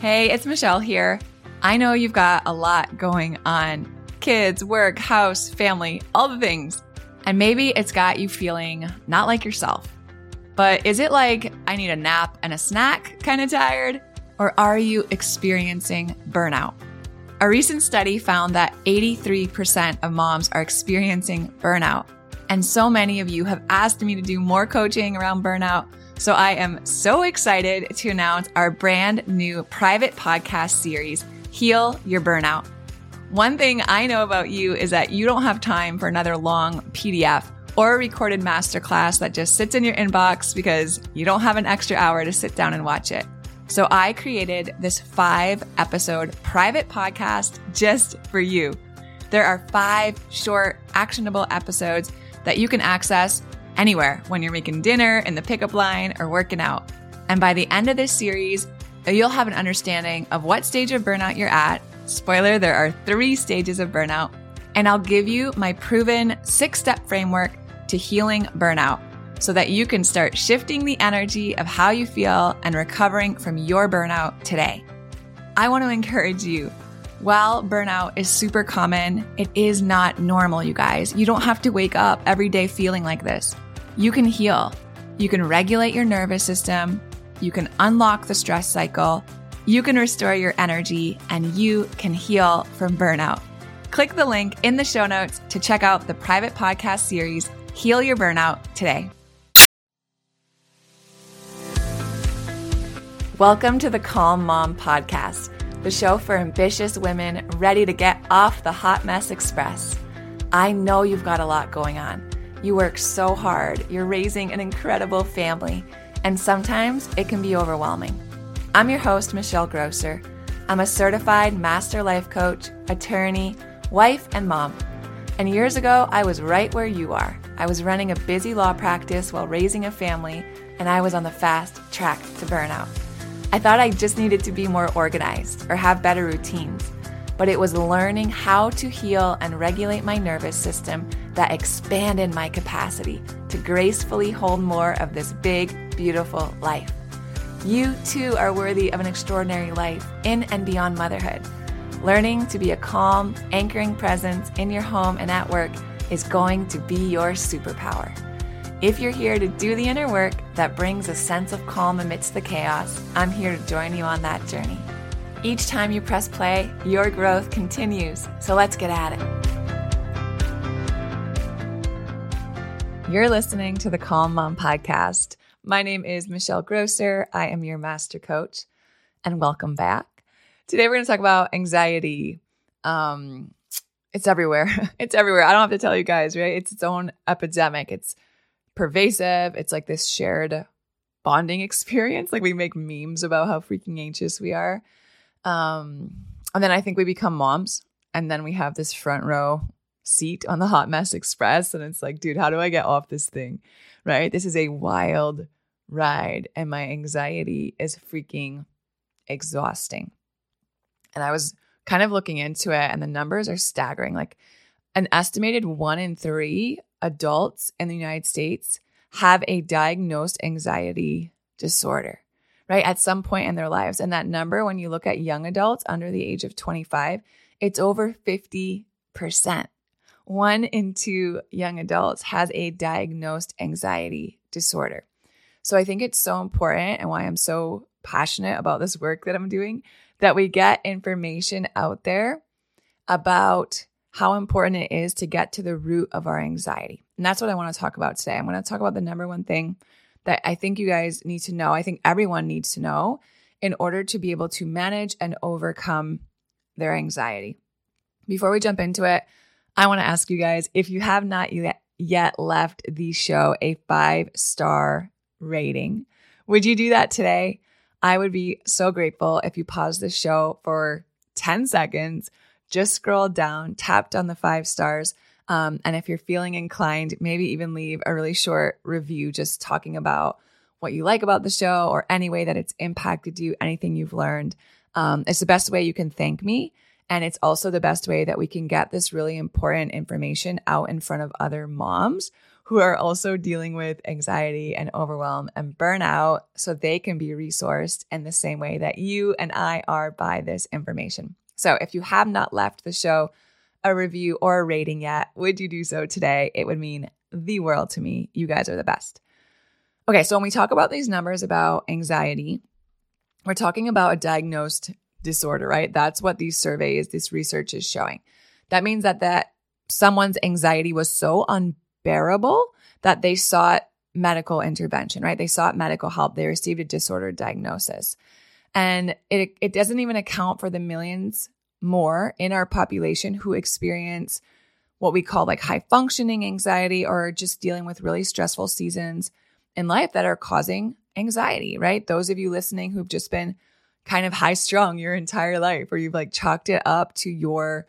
Hey, it's Michelle here. I know you've got a lot going on kids, work, house, family, all the things. And maybe it's got you feeling not like yourself. But is it like I need a nap and a snack kind of tired? Or are you experiencing burnout? A recent study found that 83% of moms are experiencing burnout. And so many of you have asked me to do more coaching around burnout. So I am so excited to announce our brand new private podcast series, Heal Your Burnout. One thing I know about you is that you don't have time for another long PDF or a recorded masterclass that just sits in your inbox because you don't have an extra hour to sit down and watch it. So I created this five episode private podcast just for you. There are five short, actionable episodes that you can access anywhere when you're making dinner, in the pickup line, or working out. And by the end of this series, you'll have an understanding of what stage of burnout you're at. Spoiler, there are three stages of burnout. And I'll give you my proven six step framework to healing burnout so that you can start shifting the energy of how you feel and recovering from your burnout today. I want to encourage you. While burnout is super common, it is not normal, you guys. You don't have to wake up every day feeling like this. You can heal. You can regulate your nervous system. You can unlock the stress cycle. You can restore your energy and you can heal from burnout. Click the link in the show notes to check out the private podcast series, Heal Your Burnout, today. Welcome to the Calm Mom Podcast, the show for ambitious women ready to get off the hot mess express. I know you've got a lot going on. You work so hard, you're raising an incredible family, and sometimes it can be overwhelming. I'm your host, Michelle Grosser. I'm a certified master life coach, attorney, wife, and mom. And years ago, I was right where you are. I was running a busy law practice while raising a family, and I was on the fast track to burnout. I thought I just needed to be more organized or have better routines, but it was learning how to heal and regulate my nervous system that expanded my capacity to gracefully hold more of this big, beautiful life. You too are worthy of an extraordinary life in and beyond motherhood. Learning to be a calm, anchoring presence in your home and at work is going to be your superpower. If you're here to do the inner work that brings a sense of calm amidst the chaos, I'm here to join you on that journey. Each time you press play, your growth continues. So let's get at it. You're listening to the Calm Mom Podcast. My name is Michelle Grosser. I am your master coach, and welcome back. Today, we're going to talk about anxiety. Um, it's everywhere. it's everywhere. I don't have to tell you guys, right? It's its own epidemic. It's pervasive. It's like this shared bonding experience. Like we make memes about how freaking anxious we are. Um, and then I think we become moms, and then we have this front row seat on the Hot Mess Express. And it's like, dude, how do I get off this thing? Right? This is a wild ride, and my anxiety is freaking exhausting. And I was kind of looking into it, and the numbers are staggering. Like an estimated one in three adults in the United States have a diagnosed anxiety disorder, right? At some point in their lives. And that number, when you look at young adults under the age of 25, it's over 50%. One in two young adults has a diagnosed anxiety disorder. So I think it's so important and why I'm so passionate about this work that I'm doing that we get information out there about how important it is to get to the root of our anxiety. And that's what I want to talk about today. I'm going to talk about the number one thing that I think you guys need to know. I think everyone needs to know in order to be able to manage and overcome their anxiety. Before we jump into it, I want to ask you guys if you have not yet left the show a five star rating, would you do that today? I would be so grateful if you pause the show for 10 seconds just scroll down, tapped on the five stars. Um, and if you're feeling inclined, maybe even leave a really short review just talking about what you like about the show or any way that it's impacted you, anything you've learned. Um, it's the best way you can thank me. And it's also the best way that we can get this really important information out in front of other moms who are also dealing with anxiety and overwhelm and burnout so they can be resourced in the same way that you and I are by this information. So if you have not left the show a review or a rating yet, would you do so today? It would mean the world to me. You guys are the best. Okay, so when we talk about these numbers about anxiety, we're talking about a diagnosed disorder, right? That's what these surveys, this research is showing. That means that that someone's anxiety was so unbearable that they sought medical intervention, right? They sought medical help. They received a disorder diagnosis. And it, it doesn't even account for the millions more in our population who experience what we call like high functioning anxiety or just dealing with really stressful seasons in life that are causing anxiety, right? Those of you listening who've just been kind of high strung your entire life or you've like chalked it up to your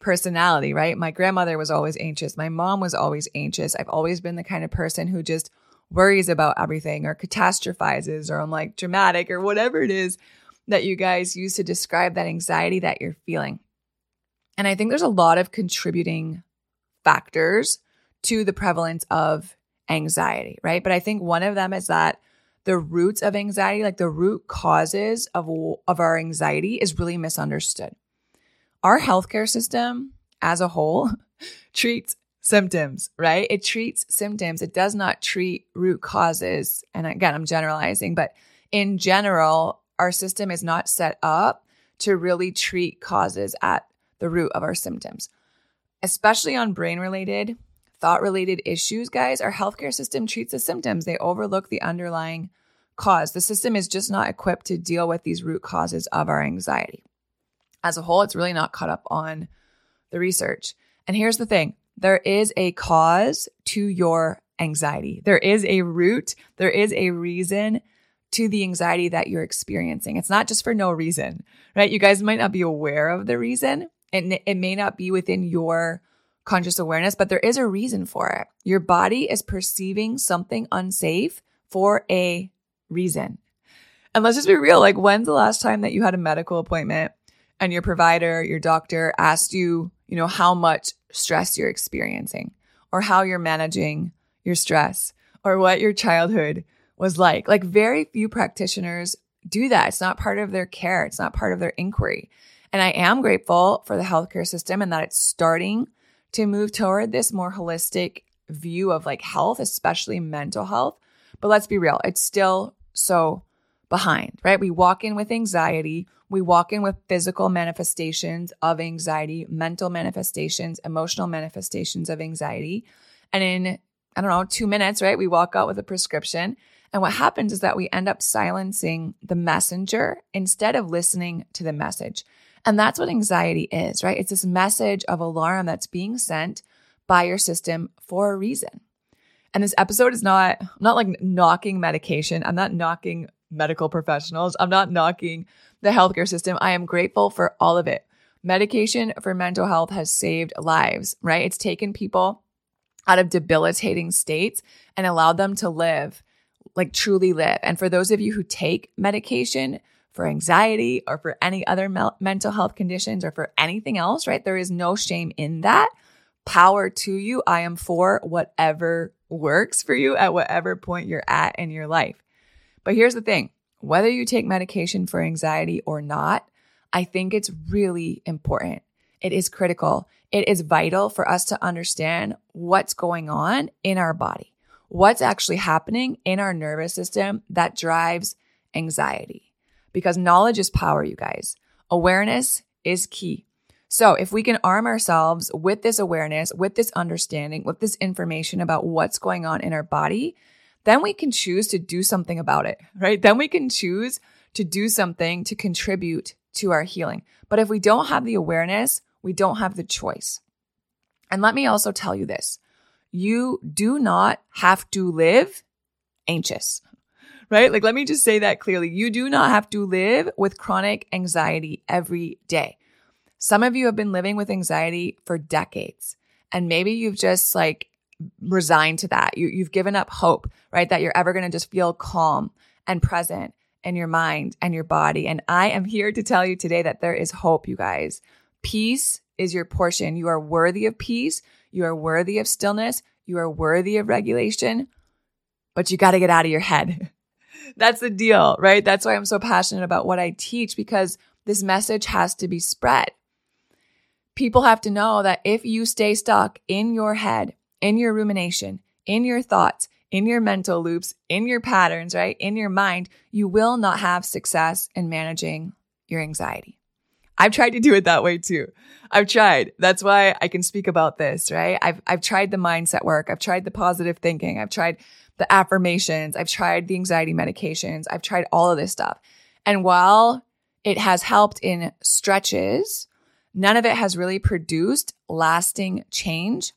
personality, right? My grandmother was always anxious. My mom was always anxious. I've always been the kind of person who just worries about everything or catastrophizes or I'm like dramatic or whatever it is that you guys use to describe that anxiety that you're feeling. And I think there's a lot of contributing factors to the prevalence of anxiety, right? But I think one of them is that the roots of anxiety, like the root causes of, of our anxiety, is really misunderstood. Our healthcare system as a whole treats symptoms, right? It treats symptoms. It does not treat root causes. And again, I'm generalizing, but in general, our system is not set up to really treat causes at the root of our symptoms, especially on brain related thought related issues, guys, our healthcare system treats the symptoms. They overlook the underlying cause. The system is just not equipped to deal with these root causes of our anxiety. As a whole, it's really not caught up on the research. And here's the thing there is a cause to your anxiety, there is a root, there is a reason to the anxiety that you're experiencing. It's not just for no reason, right? You guys might not be aware of the reason. and it may not be within your conscious awareness, but there is a reason for it. Your body is perceiving something unsafe for a reason. And let's just be real like, when's the last time that you had a medical appointment and your provider, your doctor asked you, you know, how much stress you're experiencing or how you're managing your stress or what your childhood was like? Like, very few practitioners do that. It's not part of their care, it's not part of their inquiry. And I am grateful for the healthcare system and that it's starting to move toward this more holistic view of like health, especially mental health. But let's be real, it's still so behind, right? We walk in with anxiety, we walk in with physical manifestations of anxiety, mental manifestations, emotional manifestations of anxiety. And in, I don't know, two minutes, right? We walk out with a prescription. And what happens is that we end up silencing the messenger instead of listening to the message. And that's what anxiety is, right? It's this message of alarm that's being sent by your system for a reason. And this episode is not I'm not like knocking medication. I'm not knocking medical professionals. I'm not knocking the healthcare system. I am grateful for all of it. Medication for mental health has saved lives, right? It's taken people out of debilitating states and allowed them to live, like truly live. And for those of you who take medication, for anxiety or for any other me- mental health conditions or for anything else, right? There is no shame in that. Power to you. I am for whatever works for you at whatever point you're at in your life. But here's the thing whether you take medication for anxiety or not, I think it's really important. It is critical. It is vital for us to understand what's going on in our body, what's actually happening in our nervous system that drives anxiety because knowledge is power, you guys. Awareness is key. So, if we can arm ourselves with this awareness, with this understanding, with this information about what's going on in our body, then we can choose to do something about it, right? Then we can choose to do something to contribute to our healing. But if we don't have the awareness, we don't have the choice. And let me also tell you this you do not have to live anxious right? Like, let me just say that clearly. You do not have to live with chronic anxiety every day. Some of you have been living with anxiety for decades, and maybe you've just like resigned to that. You, you've given up hope, right? That you're ever going to just feel calm and present in your mind and your body. And I am here to tell you today that there is hope, you guys. Peace is your portion. You are worthy of peace. You are worthy of stillness. You are worthy of regulation, but you got to get out of your head. That's the deal, right? That's why I'm so passionate about what I teach because this message has to be spread. People have to know that if you stay stuck in your head, in your rumination, in your thoughts, in your mental loops, in your patterns, right? In your mind, you will not have success in managing your anxiety. I've tried to do it that way too. I've tried. That's why I can speak about this, right? I've, I've tried the mindset work. I've tried the positive thinking. I've tried the affirmations. I've tried the anxiety medications. I've tried all of this stuff. And while it has helped in stretches, none of it has really produced lasting change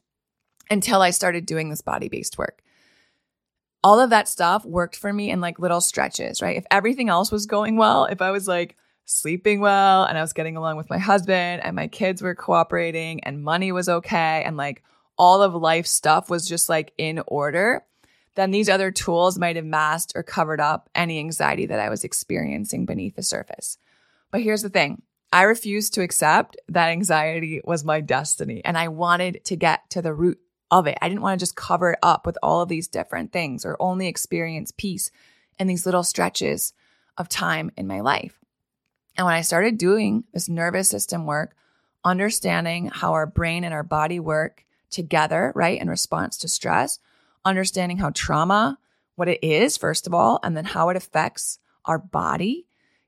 until I started doing this body based work. All of that stuff worked for me in like little stretches, right? If everything else was going well, if I was like, sleeping well and I was getting along with my husband and my kids were cooperating and money was okay and like all of life stuff was just like in order, then these other tools might have masked or covered up any anxiety that I was experiencing beneath the surface. But here's the thing. I refused to accept that anxiety was my destiny and I wanted to get to the root of it. I didn't want to just cover it up with all of these different things or only experience peace in these little stretches of time in my life. And when I started doing this nervous system work, understanding how our brain and our body work together, right, in response to stress, understanding how trauma, what it is, first of all, and then how it affects our body,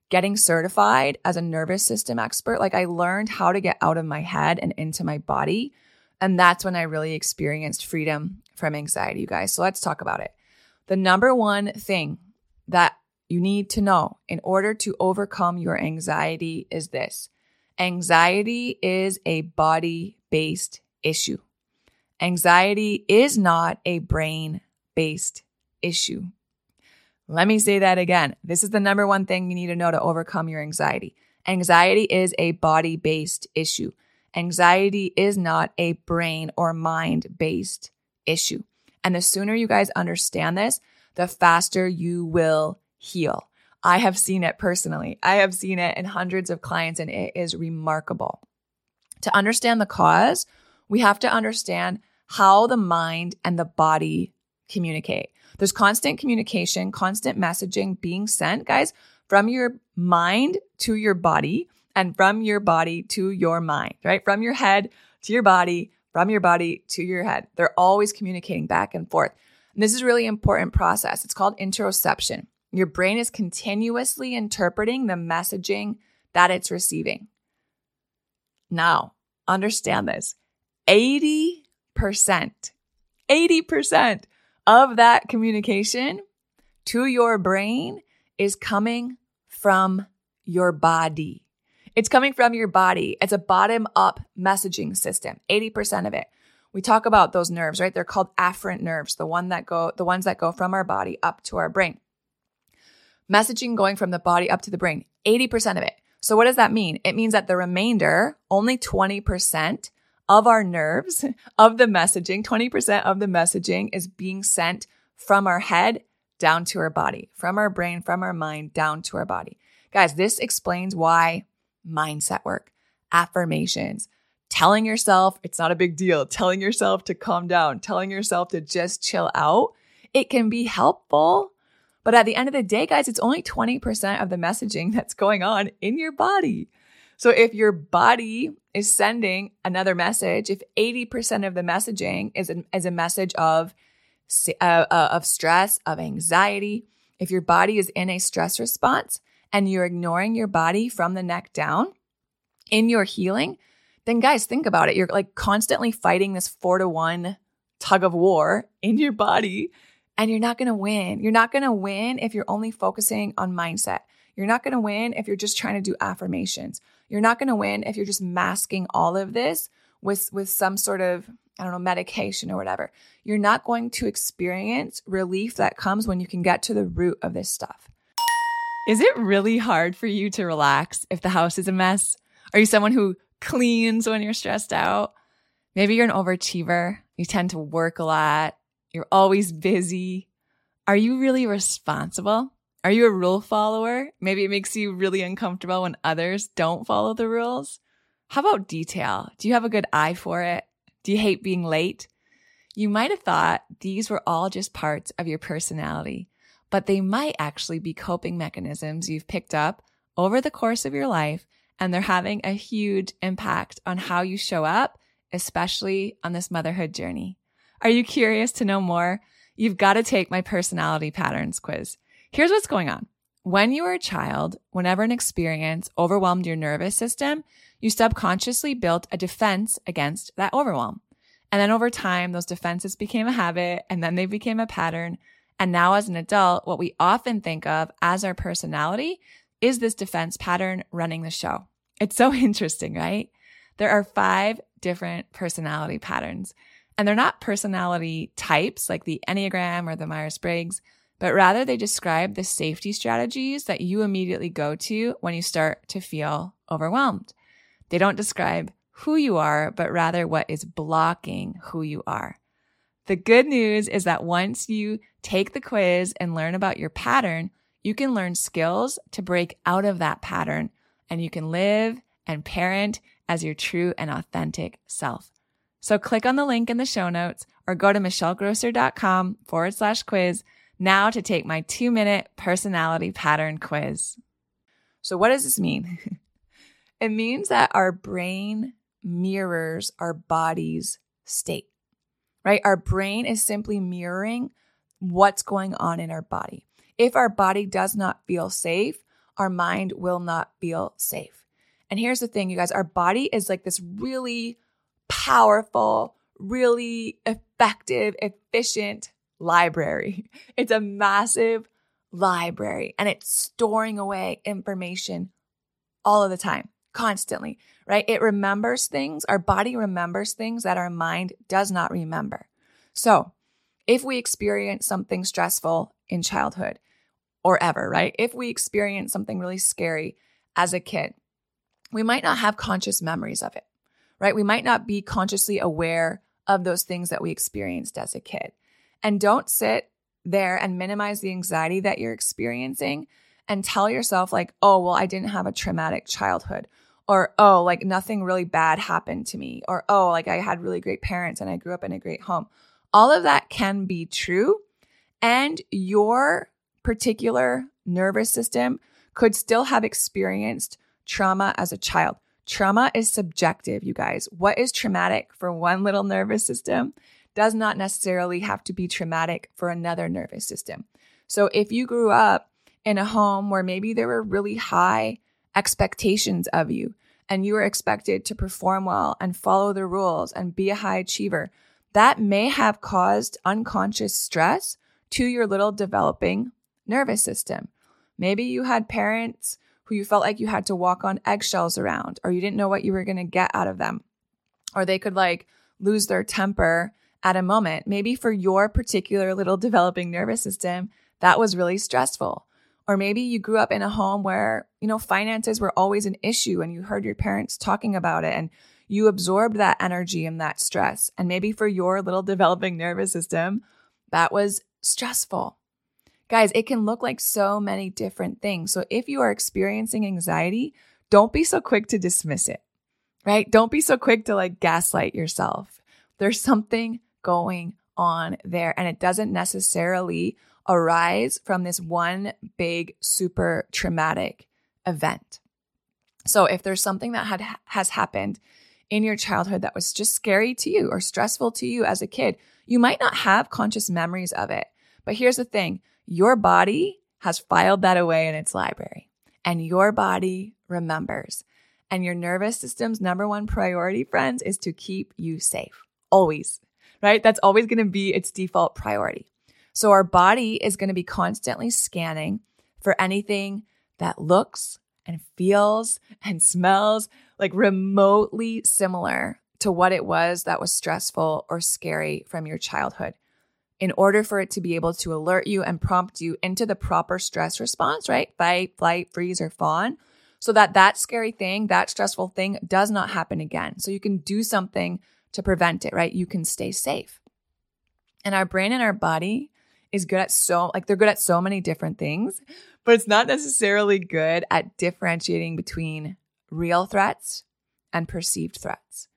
getting certified as a nervous system expert, like I learned how to get out of my head and into my body. And that's when I really experienced freedom from anxiety, you guys. So let's talk about it. The number one thing that you need to know in order to overcome your anxiety is this anxiety is a body based issue. Anxiety is not a brain based issue. Let me say that again. This is the number one thing you need to know to overcome your anxiety. Anxiety is a body based issue. Anxiety is not a brain or mind based issue. And the sooner you guys understand this, the faster you will heal. I have seen it personally. I have seen it in hundreds of clients, and it is remarkable. To understand the cause, we have to understand how the mind and the body communicate. There's constant communication, constant messaging being sent, guys, from your mind to your body and from your body to your mind, right? From your head to your body, from your body to your head. They're always communicating back and forth. And this is really important process. It's called interoception. Your brain is continuously interpreting the messaging that it's receiving. Now, understand this 80%, 80% of that communication to your brain is coming from your body. It's coming from your body. It's a bottom up messaging system, 80% of it. We talk about those nerves, right? They're called afferent nerves, the one that go, the ones that go from our body up to our brain messaging going from the body up to the brain, 80% of it. So what does that mean? It means that the remainder, only 20% of our nerves, of the messaging, 20% of the messaging is being sent from our head down to our body, from our brain, from our mind down to our body. Guys, this explains why mindset work, affirmations, telling yourself it's not a big deal, telling yourself to calm down, telling yourself to just chill out, it can be helpful but at the end of the day, guys, it's only 20% of the messaging that's going on in your body. So if your body is sending another message, if 80% of the messaging is a, is a message of, uh, uh, of stress, of anxiety, if your body is in a stress response and you're ignoring your body from the neck down in your healing, then guys, think about it. You're like constantly fighting this four to one tug of war in your body and you're not going to win. You're not going to win if you're only focusing on mindset. You're not going to win if you're just trying to do affirmations. You're not going to win if you're just masking all of this with with some sort of I don't know medication or whatever. You're not going to experience relief that comes when you can get to the root of this stuff. Is it really hard for you to relax if the house is a mess? Are you someone who cleans when you're stressed out? Maybe you're an overachiever. You tend to work a lot you're always busy. Are you really responsible? Are you a rule follower? Maybe it makes you really uncomfortable when others don't follow the rules. How about detail? Do you have a good eye for it? Do you hate being late? You might have thought these were all just parts of your personality, but they might actually be coping mechanisms you've picked up over the course of your life, and they're having a huge impact on how you show up, especially on this motherhood journey. Are you curious to know more? You've got to take my personality patterns quiz. Here's what's going on. When you were a child, whenever an experience overwhelmed your nervous system, you subconsciously built a defense against that overwhelm. And then over time, those defenses became a habit and then they became a pattern. And now as an adult, what we often think of as our personality is this defense pattern running the show. It's so interesting, right? There are five different personality patterns and they're not personality types like the Enneagram or the Myers Briggs, but rather they describe the safety strategies that you immediately go to when you start to feel overwhelmed. They don't describe who you are, but rather what is blocking who you are. The good news is that once you take the quiz and learn about your pattern, you can learn skills to break out of that pattern and you can live and parent as your true and authentic self. So click on the link in the show notes or go to michellegrosser.com forward slash quiz now to take my two minute personality pattern quiz. So what does this mean? it means that our brain mirrors our body's state, right? Our brain is simply mirroring what's going on in our body. If our body does not feel safe, our mind will not feel safe. And here's the thing, you guys, our body is like this really powerful, really effective, efficient library. It's a massive library and it's storing away information all of the time constantly, right? It remembers things. Our body remembers things that our mind does not remember. So if we experience something stressful in childhood or ever, right? If we experience something really scary as a kid, we might not have conscious memories of it, right? We might not be consciously aware of those things that we experienced as a kid. And don't sit there and minimize the anxiety that you're experiencing and tell yourself, like, oh, well, I didn't have a traumatic childhood or oh like nothing really bad happened to me or oh like i had really great parents and i grew up in a great home all of that can be true and your particular nervous system could still have experienced trauma as a child trauma is subjective you guys what is traumatic for one little nervous system does not necessarily have to be traumatic for another nervous system so if you grew up in a home where maybe there were really high expectations of you and you were expected to perform well and follow the rules and be a high achiever, that may have caused unconscious stress to your little developing nervous system. Maybe you had parents who you felt like you had to walk on eggshells around, or you didn't know what you were going to get out of them, or they could like lose their temper at a moment. Maybe for your particular little developing nervous system, that was really stressful. Or maybe you grew up in a home where, you know, finances were always an issue and you heard your parents talking about it and you absorbed that energy and that stress. And maybe for your little developing nervous system, that was stressful. Guys, it can look like so many different things. So if you are experiencing anxiety, don't be so quick to dismiss it, right? Don't be so quick to like gaslight yourself. There's something going on there, and it doesn't necessarily arise from this one big, super traumatic event. So if there's something that had has happened in your childhood that was just scary to you or stressful to you as a kid, you might not have conscious memories of it. But here's the thing, your body has filed that away in its library and your body remembers. And your nervous system's number one priority, friends, is to keep you safe. Always, right? That's always going to be its default priority. So our body is going to be constantly scanning for anything that looks and feels and smells like remotely similar to what it was that was stressful or scary from your childhood in order for it to be able to alert you and prompt you into the proper stress response, right? Fight, flight, freeze, or fawn, so that that scary thing, that stressful thing does not happen again. So you can do something to prevent it, right? You can stay safe. And our brain and our body is good at so like they're good at so many different things, but it's not necessarily good at differentiating between real threats and perceived threats.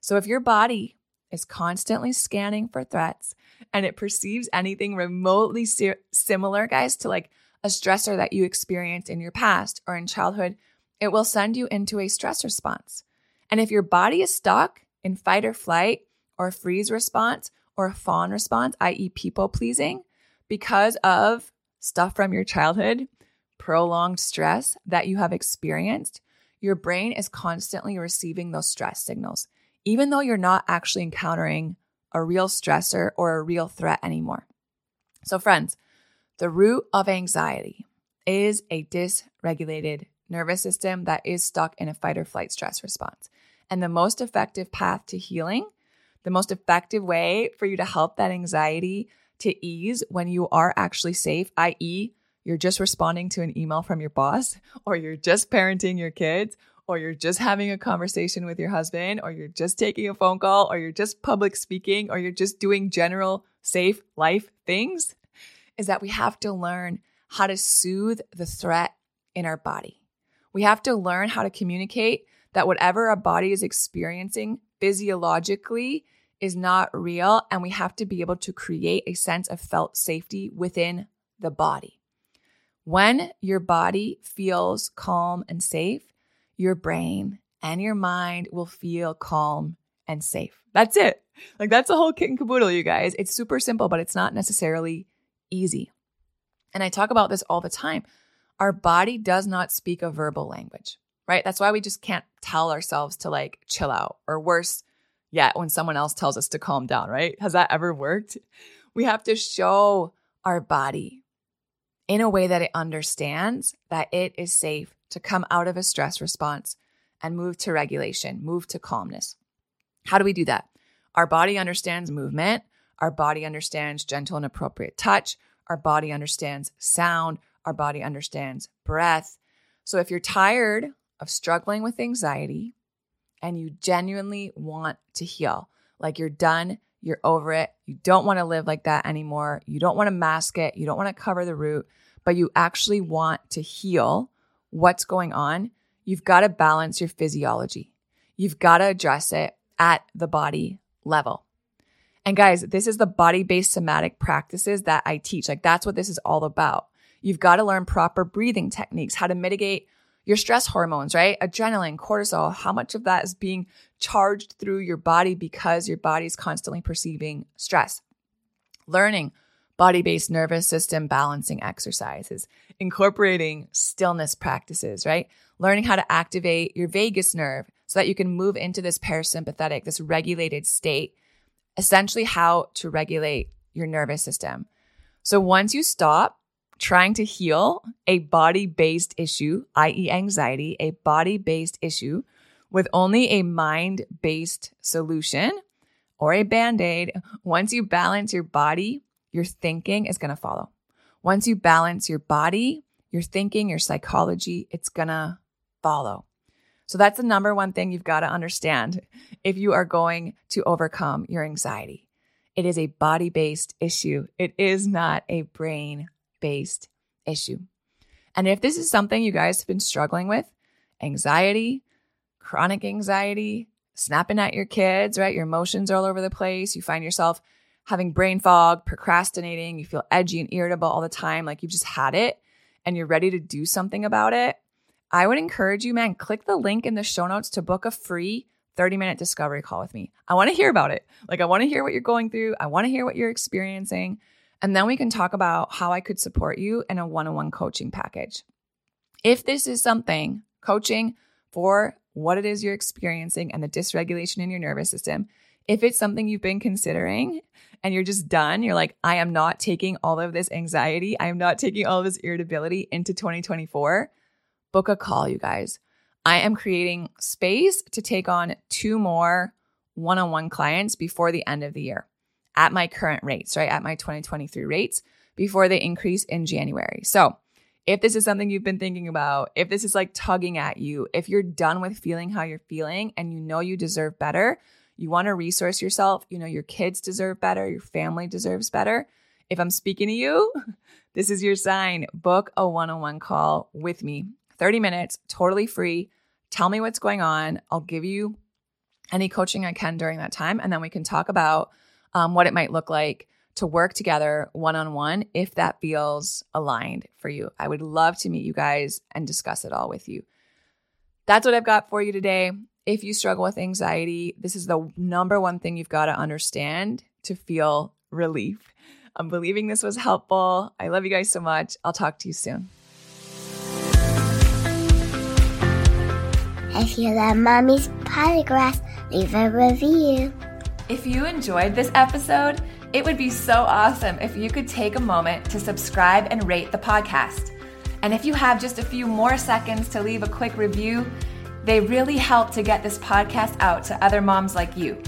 So if your body is constantly scanning for threats and it perceives anything remotely si- similar, guys, to like a stressor that you experienced in your past or in childhood, it will send you into a stress response. And if your body is stuck in fight or flight or freeze response or fawn response, i.e., people pleasing, because of stuff from your childhood, prolonged stress that you have experienced, your brain is constantly receiving those stress signals, even though you're not actually encountering a real stressor or a real threat anymore. So, friends, the root of anxiety is a dysregulated nervous system that is stuck in a fight or flight stress response. And the most effective path to healing, the most effective way for you to help that anxiety to ease when you are actually safe, i.e., you're just responding to an email from your boss, or you're just parenting your kids, or you're just having a conversation with your husband, or you're just taking a phone call, or you're just public speaking, or you're just doing general safe life things, is that we have to learn how to soothe the threat in our body. We have to learn how to communicate that whatever our body is experiencing physiologically is not real, and we have to be able to create a sense of felt safety within the body. When your body feels calm and safe, your brain and your mind will feel calm and safe. That's it. Like, that's the whole kit and caboodle, you guys. It's super simple, but it's not necessarily easy. And I talk about this all the time. Our body does not speak a verbal language, right? That's why we just can't tell ourselves to like chill out or worse yet when someone else tells us to calm down, right? Has that ever worked? We have to show our body in a way that it understands that it is safe to come out of a stress response and move to regulation, move to calmness. How do we do that? Our body understands movement. Our body understands gentle and appropriate touch. Our body understands sound. Our body understands breath. So if you're tired of struggling with anxiety and you genuinely want to heal, like you're done, you're over it, you don't want to live like that anymore, you don't want to mask it, you don't want to cover the root, but you actually want to heal what's going on, you've got to balance your physiology. You've got to address it at the body level. And guys, this is the body based somatic practices that I teach. Like, that's what this is all about. You've got to learn proper breathing techniques, how to mitigate your stress hormones, right? Adrenaline, cortisol, how much of that is being charged through your body because your body's constantly perceiving stress. Learning body based nervous system balancing exercises, incorporating stillness practices, right? Learning how to activate your vagus nerve so that you can move into this parasympathetic, this regulated state essentially how to regulate your nervous system. So once you stop trying to heal a body based issue, i.e., anxiety, a body based issue with only a mind based solution or a band aid, once you balance your body, your thinking is going to follow. Once you balance your body, your thinking, your psychology, it's going to follow. So that's the number one thing you've got to understand if you are going to overcome your anxiety. It is a body based issue, it is not a brain based issue. And if this is something you guys have been struggling with, anxiety, chronic anxiety, snapping at your kids, right? Your emotions are all over the place. You find yourself having brain fog, procrastinating, you feel edgy and irritable all the time, like you've just had it and you're ready to do something about it. I would encourage you, man, click the link in the show notes to book a free 30 minute discovery call with me. I want to hear about it. Like, I want to hear what you're going through. I want to hear what you're experiencing. And then we can talk about how I could support you in a one on one coaching package. If this is something, coaching for what it is you're experiencing and the dysregulation in your nervous system, if it's something you've been considering and you're just done, you're like, I am not taking all of this anxiety, I am not taking all of this irritability into 2024 book a call, you guys. I am creating space to take on two more one on one clients before the end of the year at my current rates, right? At my 2023 rates before they increase in January. So, if this is something you've been thinking about, if this is like tugging at you, if you're done with feeling how you're feeling and you know you deserve better, you want to resource yourself, you know your kids deserve better, your family deserves better. If I'm speaking to you, this is your sign. Book a one on one call with me 30 minutes, totally free. Tell me what's going on. I'll give you any coaching I can during that time. And then we can talk about um, what it might look like to work together one on one if that feels aligned for you. I would love to meet you guys and discuss it all with you. That's what I've got for you today. If you struggle with anxiety, this is the number one thing you've got to understand to feel relief. I'm believing this was helpful. I love you guys so much. I'll talk to you soon. If you love Mommy's Polygraphs, leave a review. If you enjoyed this episode, it would be so awesome if you could take a moment to subscribe and rate the podcast. And if you have just a few more seconds to leave a quick review, they really help to get this podcast out to other moms like you.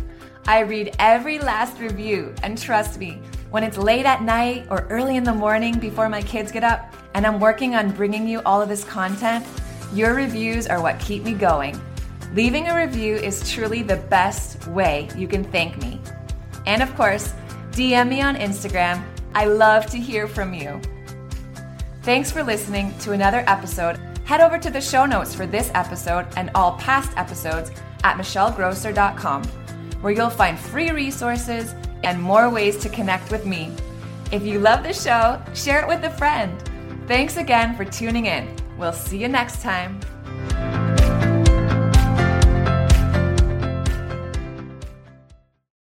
I read every last review, and trust me, when it's late at night or early in the morning before my kids get up, and I'm working on bringing you all of this content, your reviews are what keep me going. Leaving a review is truly the best way you can thank me. And of course, DM me on Instagram. I love to hear from you. Thanks for listening to another episode. Head over to the show notes for this episode and all past episodes at michellegrosser.com, where you'll find free resources and more ways to connect with me. If you love the show, share it with a friend. Thanks again for tuning in. We'll see you next time.